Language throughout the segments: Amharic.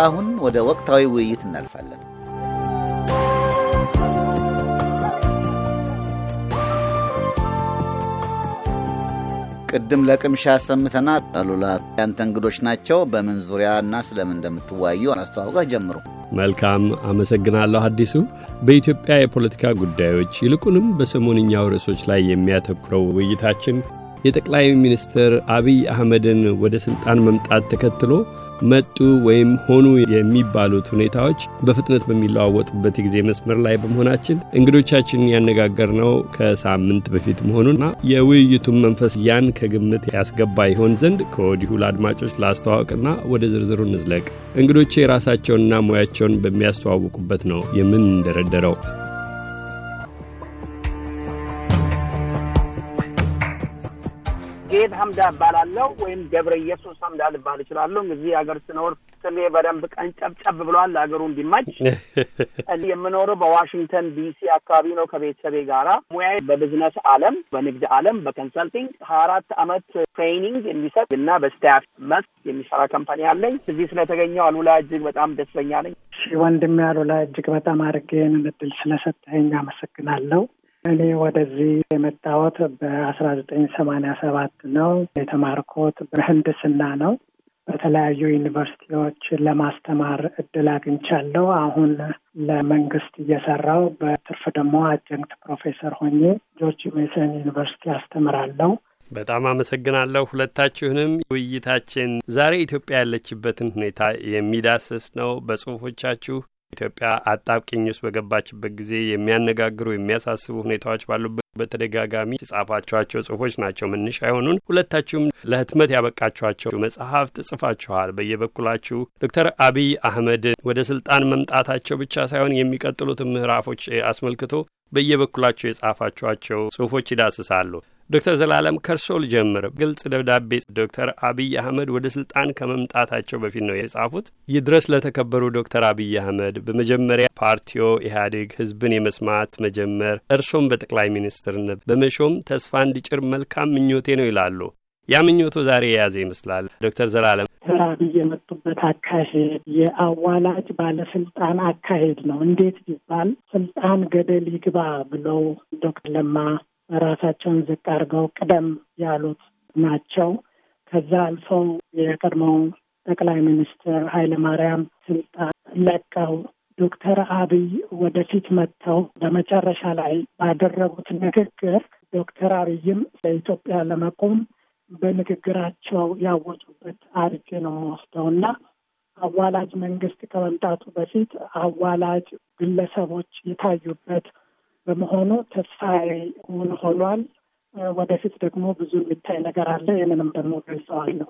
አሁን ወደ ወቅታዊ ውይይት እናልፋለን። ቅድም ለቅምሻ አሰምተናል። አሉላ ያንተ እንግዶች ናቸው። በምን ዙሪያ እና ስለምን እንደምትወያዩ አስተዋውቀህ ጀምሩ። መልካም አመሰግናለሁ አዲሱ። በኢትዮጵያ የፖለቲካ ጉዳዮች ይልቁንም በሰሞንኛው ርዕሶች ላይ የሚያተኩረው ውይይታችን የጠቅላይ ሚኒስትር አብይ አህመድን ወደ ሥልጣን መምጣት ተከትሎ መጡ ወይም ሆኑ የሚባሉት ሁኔታዎች በፍጥነት በሚለዋወጡበት የጊዜ መስመር ላይ በመሆናችን እንግዶቻችን ያነጋገርነው ከሳምንት በፊት መሆኑና የውይይቱን መንፈስ ያን ከግምት ያስገባ ይሆን ዘንድ ከወዲሁ ለአድማጮች ላስተዋወቅና ወደ ዝርዝሩ እንዝለቅ። እንግዶቼ የራሳቸውንና ሙያቸውን በሚያስተዋውቁበት ነው የምንደረደረው። ሀምዳ እባላለሁ ወይም ገብረ ኢየሱስ ሀምዳ ልባል እችላለሁ። እዚህ ሀገር ስኖር ስሜ በደንብ ቀንጨብጨብ ብሏል ለሀገሩ እንዲ match። የምኖረው በዋሽንግተን ዲሲ አካባቢ ነው ከቤተሰቤ ጋራ። ሙያዬ በቢዝነስ ዓለም፣ በንግድ ዓለም፣ በ consulting ሀያ አራት አመት training የሚሰጥ እና በ staff መስክ የሚሰራ company አለኝ። እዚህ ስለተገኘው አሉላ እጅግ በጣም ደስተኛ ነኝ። ወንድሜ አሉላ እጅግ በጣም አድርጌ ይህንን እድል ስለሰጠኝ አመሰግናለሁ። እኔ ወደዚህ የመጣሁት በአስራ ዘጠኝ ሰማንያ ሰባት ነው። የተማርኩት በህንድስና ነው። በተለያዩ ዩኒቨርሲቲዎች ለማስተማር እድል አግኝቻለሁ። አሁን ለመንግስት እየሰራው በትርፍ ደግሞ አጀንክት ፕሮፌሰር ሆኜ ጆርጅ ሜሰን ዩኒቨርሲቲ አስተምራለሁ። በጣም አመሰግናለሁ ሁለታችሁንም። ውይይታችን ዛሬ ኢትዮጵያ ያለችበትን ሁኔታ የሚዳስስ ነው። በጽሁፎቻችሁ ኢትዮጵያ አጣብቂኝ ውስጥ በገባችበት ጊዜ የሚያነጋግሩ የሚያሳስቡ ሁኔታዎች ባሉበት በተደጋጋሚ የጻፋችኋቸው ጽሁፎች ናቸው መነሻ የሆኑን። ሁለታችሁም ለህትመት ያበቃችኋቸው መጽሐፍት ጽፋችኋል። በየበኩላችሁ ዶክተር አብይ አህመድ ወደ ስልጣን መምጣታቸው ብቻ ሳይሆን የሚቀጥሉትን ምዕራፎች አስመልክቶ በየበኩላችሁ የጻፋችኋቸው ጽሁፎች ይዳስሳሉ። ዶክተር ዘላለም ከርሶ ልጀምር። ግልጽ ደብዳቤ ዶክተር አብይ አህመድ ወደ ስልጣን ከመምጣታቸው በፊት ነው የጻፉት። ይድረስ ለተከበሩ ዶክተር አብይ አህመድ በመጀመሪያ ፓርቲዎ ኢህአዴግ ህዝብን የመስማት መጀመር እርሶም በጠቅላይ ሚኒስትርነት በመሾም ተስፋ እንዲጭር መልካም ምኞቴ ነው ይላሉ። ያ ምኞቶ ዛሬ የያዘ ይመስላል። ዶክተር ዘላለም ዶክተር አብይ የመጡበት አካሄድ የአዋላጅ ባለስልጣን አካሄድ ነው። እንዴት ቢባል ስልጣን ገደል ይግባ ብለው ዶክተር ለማ ራሳቸውን ዝቅ አድርገው ቅደም ያሉት ናቸው። ከዛ አልፈው የቀድሞው ጠቅላይ ሚኒስትር ኃይለ ማርያም ስልጣን ለቀው ዶክተር አብይ ወደፊት መጥተው በመጨረሻ ላይ ባደረጉት ንግግር ዶክተር አብይም ለኢትዮጵያ ለመቆም በንግግራቸው ያወጡበት አድርጌ ነው የምወስደው እና አዋላጅ መንግስት ከመምጣቱ በፊት አዋላጅ ግለሰቦች የታዩበት በመሆኑ ተስፋዬ እውን ሆኗል። ወደፊት ደግሞ ብዙ የሚታይ ነገር አለ። ይህንንም ደግሞ ገልጸዋለሁ።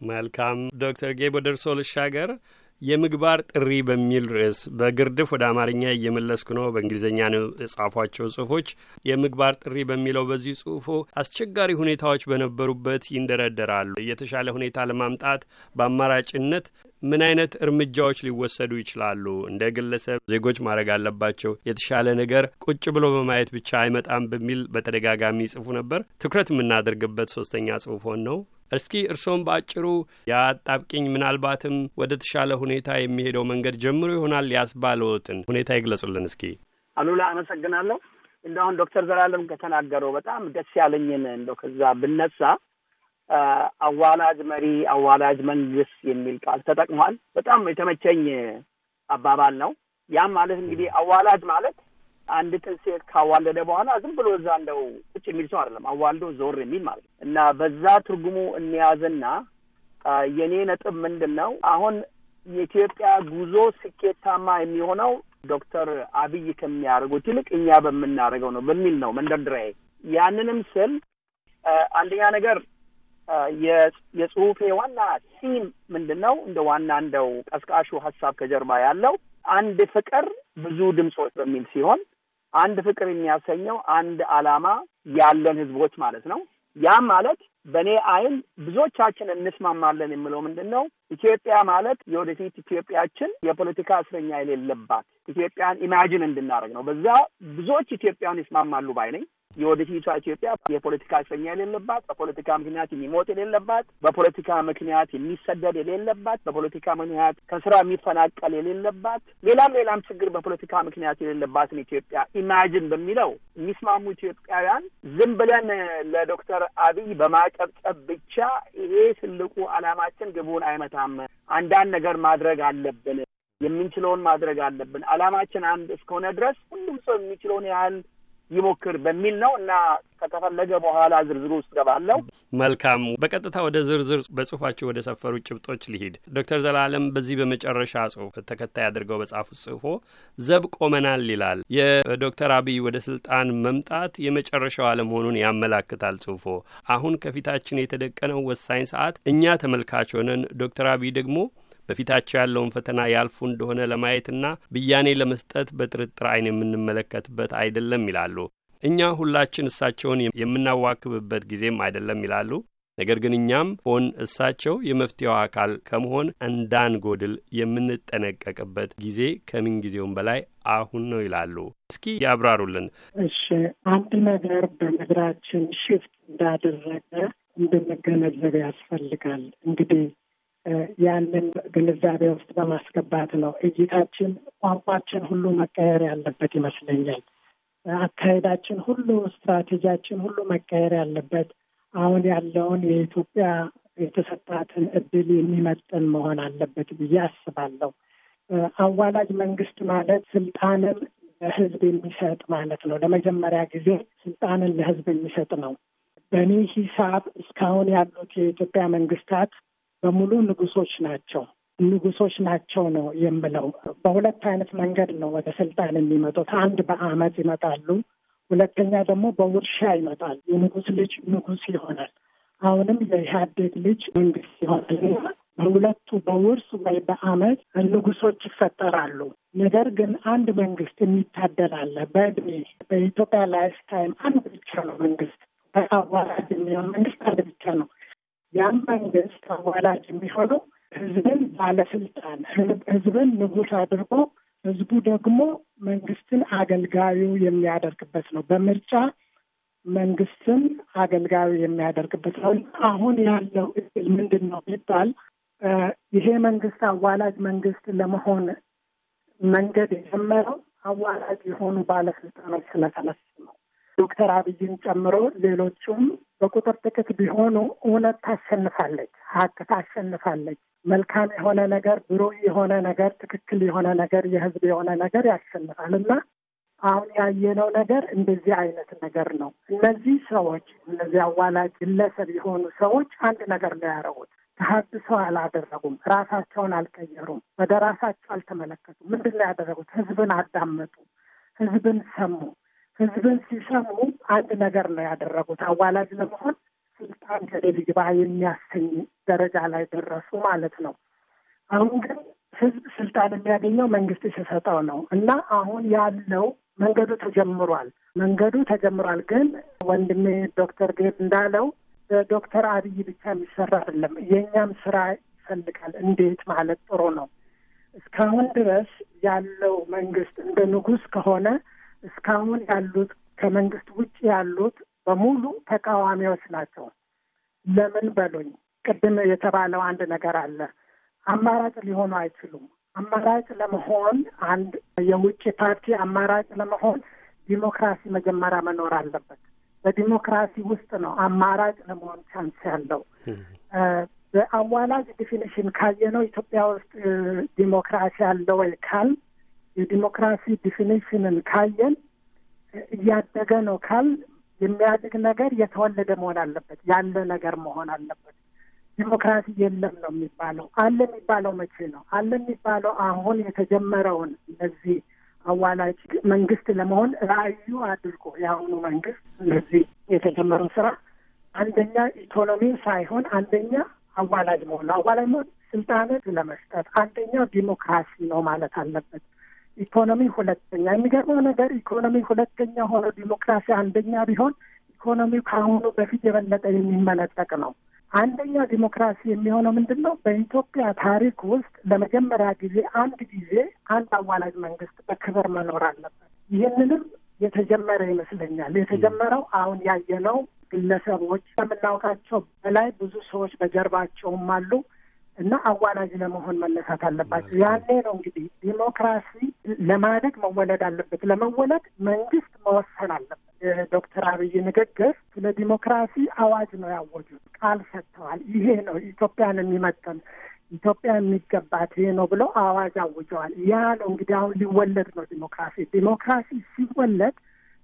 መልካም ዶክተር ጌቦ ደርሶ ልሻገር የምግባር ጥሪ በሚል ርዕስ በግርድፍ ወደ አማርኛ እየመለስኩ ነው። በእንግሊዝኛ ነው የጻፏቸው ጽሁፎች። የምግባር ጥሪ በሚለው በዚህ ጽሁፎ አስቸጋሪ ሁኔታዎች በነበሩበት ይንደረደራሉ። የተሻለ ሁኔታ ለማምጣት በአማራጭነት ምን አይነት እርምጃዎች ሊወሰዱ ይችላሉ? እንደ ግለሰብ ዜጎች ማድረግ አለባቸው። የተሻለ ነገር ቁጭ ብሎ በማየት ብቻ አይመጣም በሚል በተደጋጋሚ ጽፉ ነበር። ትኩረት የምናደርግበት ሶስተኛ ጽሁፎን ነው። እስኪ እርስዎም በአጭሩ የአጣብቂኝ ምናልባትም ወደ ተሻለ ሁኔታ የሚሄደው መንገድ ጀምሮ ይሆናል ያስባለዎትን ሁኔታ ይግለጹልን እስኪ። አሉላ አመሰግናለሁ። እንደ አሁን ዶክተር ዘላለም ከተናገረው በጣም ደስ ያለኝን እንደው ከዛ ብነሳ አዋላጅ መሪ፣ አዋላጅ መንግስት የሚል ቃል ተጠቅሟል። በጣም የተመቸኝ አባባል ነው። ያም ማለት እንግዲህ አዋላጅ ማለት አንዲትን ሴት ካዋለደ በኋላ ዝም ብሎ እዛ እንደው ቁጭ የሚል ሰው አይደለም። አዋልዶ ዞር የሚል ማለት ነው እና በዛ ትርጉሙ እንያዝና የኔ ነጥብ ምንድን ነው አሁን የኢትዮጵያ ጉዞ ስኬታማ የሚሆነው ዶክተር አብይ ከሚያደርጉት ይልቅ እኛ በምናደርገው ነው በሚል ነው መንደርድራዬ። ያንንም ስል አንደኛ ነገር የጽሁፌ ዋና ሲም ምንድን ነው እንደ ዋና እንደው ቀስቃሹ ሀሳብ ከጀርባ ያለው አንድ ፍቅር ብዙ ድምፆች በሚል ሲሆን አንድ ፍቅር የሚያሰኘው አንድ ዓላማ ያለን ህዝቦች ማለት ነው። ያም ማለት በእኔ አይን ብዙዎቻችን እንስማማለን የምለው ምንድን ነው ኢትዮጵያ ማለት የወደፊት ኢትዮጵያችን የፖለቲካ እስረኛ የሌለባት ኢትዮጵያን imagine እንድናደርግ ነው። በዛ ብዙዎች ኢትዮጵያን ይስማማሉ ባይ ነኝ። የወደፊቷ ኢትዮጵያ የፖለቲካ እስረኛ የሌለባት፣ በፖለቲካ ምክንያት የሚሞት የሌለባት፣ በፖለቲካ ምክንያት የሚሰደድ የሌለባት፣ በፖለቲካ ምክንያት ከስራ የሚፈናቀል የሌለባት፣ ሌላም ሌላም ችግር በፖለቲካ ምክንያት የሌለባትን ኢትዮጵያ imagine በሚለው የሚስማሙ ኢትዮጵያውያን ዝም ብለን ለዶክተር አብይ በማጨብጨብ ብቻ ይሄ ትልቁ ዓላማችን ግቡን አይመታም። አንዳንድ ነገር ማድረግ አለብን። የምንችለውን ማድረግ አለብን። ዓላማችን አንድ እስከሆነ ድረስ ሁሉም ሰው የሚችለውን ያህል ይሞክር በሚል ነው እና ከተፈለገ በኋላ ዝርዝሩ ውስጥ ገባለሁ። መልካም። በቀጥታ ወደ ዝርዝር በጽሁፋቸው ወደ ሰፈሩ ጭብጦች ሊሂድ። ዶክተር ዘላለም በዚህ በመጨረሻ ጽሁፍ ተከታይ አድርገው በጻፉት ጽሁፎ ዘብ ቆመናል ይላል። የዶክተር አብይ ወደ ስልጣን መምጣት የመጨረሻው አለመሆኑን ያመላክታል ጽሁፎ። አሁን ከፊታችን የተደቀነው ወሳኝ ሰዓት እኛ ተመልካች ሆነን ዶክተር አብይ ደግሞ በፊታቸው ያለውን ፈተና ያልፉ እንደሆነ ለማየትና ብያኔ ለመስጠት በጥርጥር ዓይን የምንመለከትበት አይደለም ይላሉ። እኛ ሁላችን እሳቸውን የምናዋክብበት ጊዜም አይደለም ይላሉ። ነገር ግን እኛም ሆን እሳቸው የመፍትሄው አካል ከመሆን እንዳንጎድል የምንጠነቀቅበት ጊዜ ከምን ጊዜውም በላይ አሁን ነው ይላሉ። እስኪ ያብራሩልን። እሺ፣ አንድ ነገር በምድራችን ሽፍት እንዳደረገ እንድንገነዘብ ያስፈልጋል። እንግዲህ ያንን ግንዛቤ ውስጥ በማስገባት ነው እይታችን፣ ቋንቋችን ሁሉ መቀየር ያለበት ይመስለኛል። አካሄዳችን ሁሉ፣ ስትራቴጂያችን ሁሉ መቀየር ያለበት አሁን ያለውን የኢትዮጵያ የተሰጣትን እድል የሚመጥን መሆን አለበት ብዬ አስባለሁ። አዋላጅ መንግስት ማለት ስልጣንን ለህዝብ የሚሰጥ ማለት ነው። ለመጀመሪያ ጊዜ ስልጣንን ለህዝብ የሚሰጥ ነው። በእኔ ሂሳብ እስካሁን ያሉት የኢትዮጵያ መንግስታት በሙሉ ንጉሶች ናቸው። ንጉሶች ናቸው ነው የምለው። በሁለት አይነት መንገድ ነው ወደ ስልጣን የሚመጡት። አንድ በአመት ይመጣሉ፣ ሁለተኛ ደግሞ በውርሻ ይመጣል። የንጉስ ልጅ ንጉስ ይሆናል። አሁንም የኢህአዴግ ልጅ መንግስት ይሆናል። በሁለቱ በውርስ ወይ በአመት ንጉሶች ይፈጠራሉ። ነገር ግን አንድ መንግስት የሚታደል አለ። በእድሜ በኢትዮጵያ lifetime አንድ ብቻ ነው መንግስት በአዋላጅ የሚሆን መንግስት አንድ ብቻ ነው። ያም መንግስት አዋላጅ የሚሆነው ህዝብን ባለስልጣን፣ ህዝብን ንጉስ አድርጎ ህዝቡ ደግሞ መንግስትን አገልጋዩ የሚያደርግበት ነው። በምርጫ መንግስትን አገልጋዩ የሚያደርግበት ነው። አሁን ያለው እድል ምንድን ነው ቢባል ይሄ መንግስት አዋላጅ መንግስት ለመሆን መንገድ የጀመረው አዋላጅ የሆኑ ባለስልጣኖች ስለተነሱ ነው። ዶክተር አብይን ጨምሮ ሌሎቹም በቁጥር ጥቂት ቢሆኑ እውነት ታሸንፋለች፣ ሀቅ ታሸንፋለች። መልካም የሆነ ነገር፣ ብሩህ የሆነ ነገር፣ ትክክል የሆነ ነገር፣ የህዝብ የሆነ ነገር ያሸንፋል እና አሁን ያየነው ነገር እንደዚህ አይነት ነገር ነው። እነዚህ ሰዎች እነዚህ አዋላጅ ግለሰብ የሆኑ ሰዎች አንድ ነገር ነው ያደረጉት። ተሀድሶ አላደረጉም። ራሳቸውን አልቀየሩም። ወደ ራሳቸው አልተመለከቱም። ምንድን ነው ያደረጉት? ህዝብን አዳመጡ። ህዝብን ሰሙ። ህዝብን ሲሰሙ አንድ ነገር ነው ያደረጉት። አዋላጅ ለመሆን ስልጣን ገደል ይግባ የሚያሰኝ ደረጃ ላይ ደረሱ ማለት ነው። አሁን ግን ህዝብ ስልጣን የሚያገኘው መንግስት ሲሰጠው ነው እና አሁን ያለው መንገዱ ተጀምሯል። መንገዱ ተጀምሯል። ግን ወንድሜ ዶክተር ጌብ እንዳለው በዶክተር አብይ ብቻ የሚሰራ አይደለም። የእኛም ስራ ይፈልጋል። እንዴት ማለት ጥሩ ነው። እስካሁን ድረስ ያለው መንግስት እንደ ንጉስ ከሆነ እስካሁን ያሉት ከመንግስት ውጭ ያሉት በሙሉ ተቃዋሚዎች ናቸው። ለምን በሉኝ፣ ቅድም የተባለው አንድ ነገር አለ። አማራጭ ሊሆኑ አይችሉም። አማራጭ ለመሆን አንድ የውጭ ፓርቲ አማራጭ ለመሆን ዲሞክራሲ መጀመሪያ መኖር አለበት። በዲሞክራሲ ውስጥ ነው አማራጭ ለመሆን chance ያለው። በአዋላጅ definition ካየነው ኢትዮጵያ ውስጥ ዲሞክራሲ አለ ወይ ካል የዲሞክራሲ definition ን ካየን እያደገ ነው ካል የሚያድግ ነገር የተወለደ መሆን አለበት፣ ያለ ነገር መሆን አለበት። ዲሞክራሲ የለም ነው የሚባለው። አለ የሚባለው መቼ ነው? አለ የሚባለው አሁን የተጀመረውን እነዚህ አዋላጅ መንግስት ለመሆን ራዕዩ አድርጎ የአሁኑ መንግስት እነዚህ የተጀመረው ስራ አንደኛ ኢኮኖሚ ሳይሆን አንደኛ አዋላጅ መሆን ነው። አዋላጅ መሆን ስልጣንን ለመስጠት አንደኛው ዲሞክራሲ ነው ማለት አለበት። ኢኮኖሚ ሁለተኛ። የሚገርመው ነገር ኢኮኖሚ ሁለተኛ ሆኖ ዲሞክራሲ አንደኛ ቢሆን ኢኮኖሚው ከአሁኑ በፊት የበለጠ የሚመነጠቅ ነው። አንደኛ ዲሞክራሲ የሚሆነው ምንድን ነው? በኢትዮጵያ ታሪክ ውስጥ ለመጀመሪያ ጊዜ አንድ ጊዜ አንድ አዋላጅ መንግስት በክብር መኖር አለበት። ይህንንም የተጀመረ ይመስለኛል። የተጀመረው አሁን ያየነው ግለሰቦች ከምናውቃቸው በላይ ብዙ ሰዎች በጀርባቸውም አሉ እና አዋላጅ ለመሆን መነሳት አለባቸው። ያኔ ነው እንግዲህ ዲሞክራሲ ለማደግ መወለድ አለበት። ለመወለድ መንግስት መወሰን አለበት። ዶክተር አብይ ንግግር ስለ ዲሞክራሲ አዋጅ ነው ያወጁት። ቃል ሰጥተዋል። ይሄ ነው ኢትዮጵያን የሚመጠን ኢትዮጵያ የሚገባት ይሄ ነው ብለው አዋጅ አውጀዋል። ያ ነው እንግዲህ አሁን ሊወለድ ነው ዲሞክራሲ። ዲሞክራሲ ሲወለድ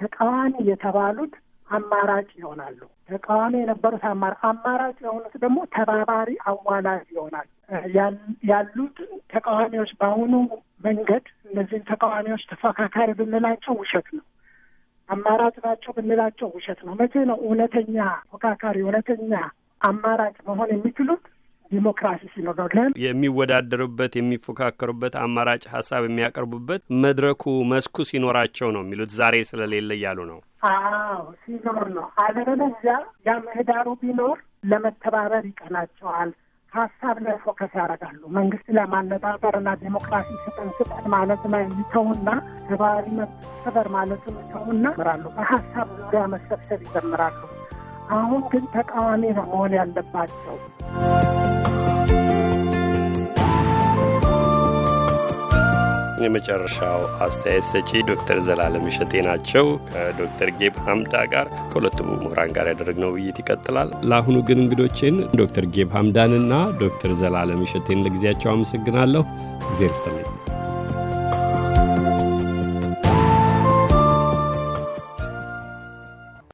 ተቃዋሚ የተባሉት አማራጭ ይሆናሉ። ተቃዋሚ የነበሩት አማራ አማራጭ የሆኑት ደግሞ ተባባሪ አዋላጅ ይሆናሉ። ያሉት ተቃዋሚዎች በአሁኑ መንገድ እነዚህን ተቃዋሚዎች ተፎካካሪ ብንላቸው ውሸት ነው። አማራጭ ናቸው ብንላቸው ውሸት ነው። መቼ ነው እውነተኛ ፎካካሪ እውነተኛ አማራጭ መሆን የሚችሉት? ዲሞክራሲ ሲኖር የሚወዳደሩበት የሚፎካከሩበት አማራጭ ሀሳብ የሚያቀርቡበት መድረኩ መስኩ ሲኖራቸው ነው የሚሉት ዛሬ ስለሌለ እያሉ ነው። አዎ ሲኖር ነው። አለበለዚያ ያ ምህዳሩ ቢኖር ለመተባበር ይቀናቸዋል። ሀሳብ ላይ focus ያደርጋሉ። መንግስት ለማነጣጠር እና ዴሞክራሲ ስጠን ስጠን ማለት ላይ ይተውና ሰብአዊ መብት ማለትም ይተውና ይጀምራሉ። በሀሳብ ዙሪያ መሰብሰብ ይጀምራሉ። አሁን ግን ተቃዋሚ ነው መሆን ያለባቸው። የመጨረሻው አስተያየት ሰጪ ዶክተር ዘላለም እሸቴ ናቸው። ከዶክተር ጌብ ሀምዳ ጋር ከሁለቱ ምሁራን ጋር ያደረግነው ውይይት ይቀጥላል። ለአሁኑ ግን እንግዶችን ዶክተር ጌብ ሀምዳንና ዶክተር ዘላለም እሸቴን ለጊዜያቸው አመሰግናለሁ። እግዜር ይስጥልኝ።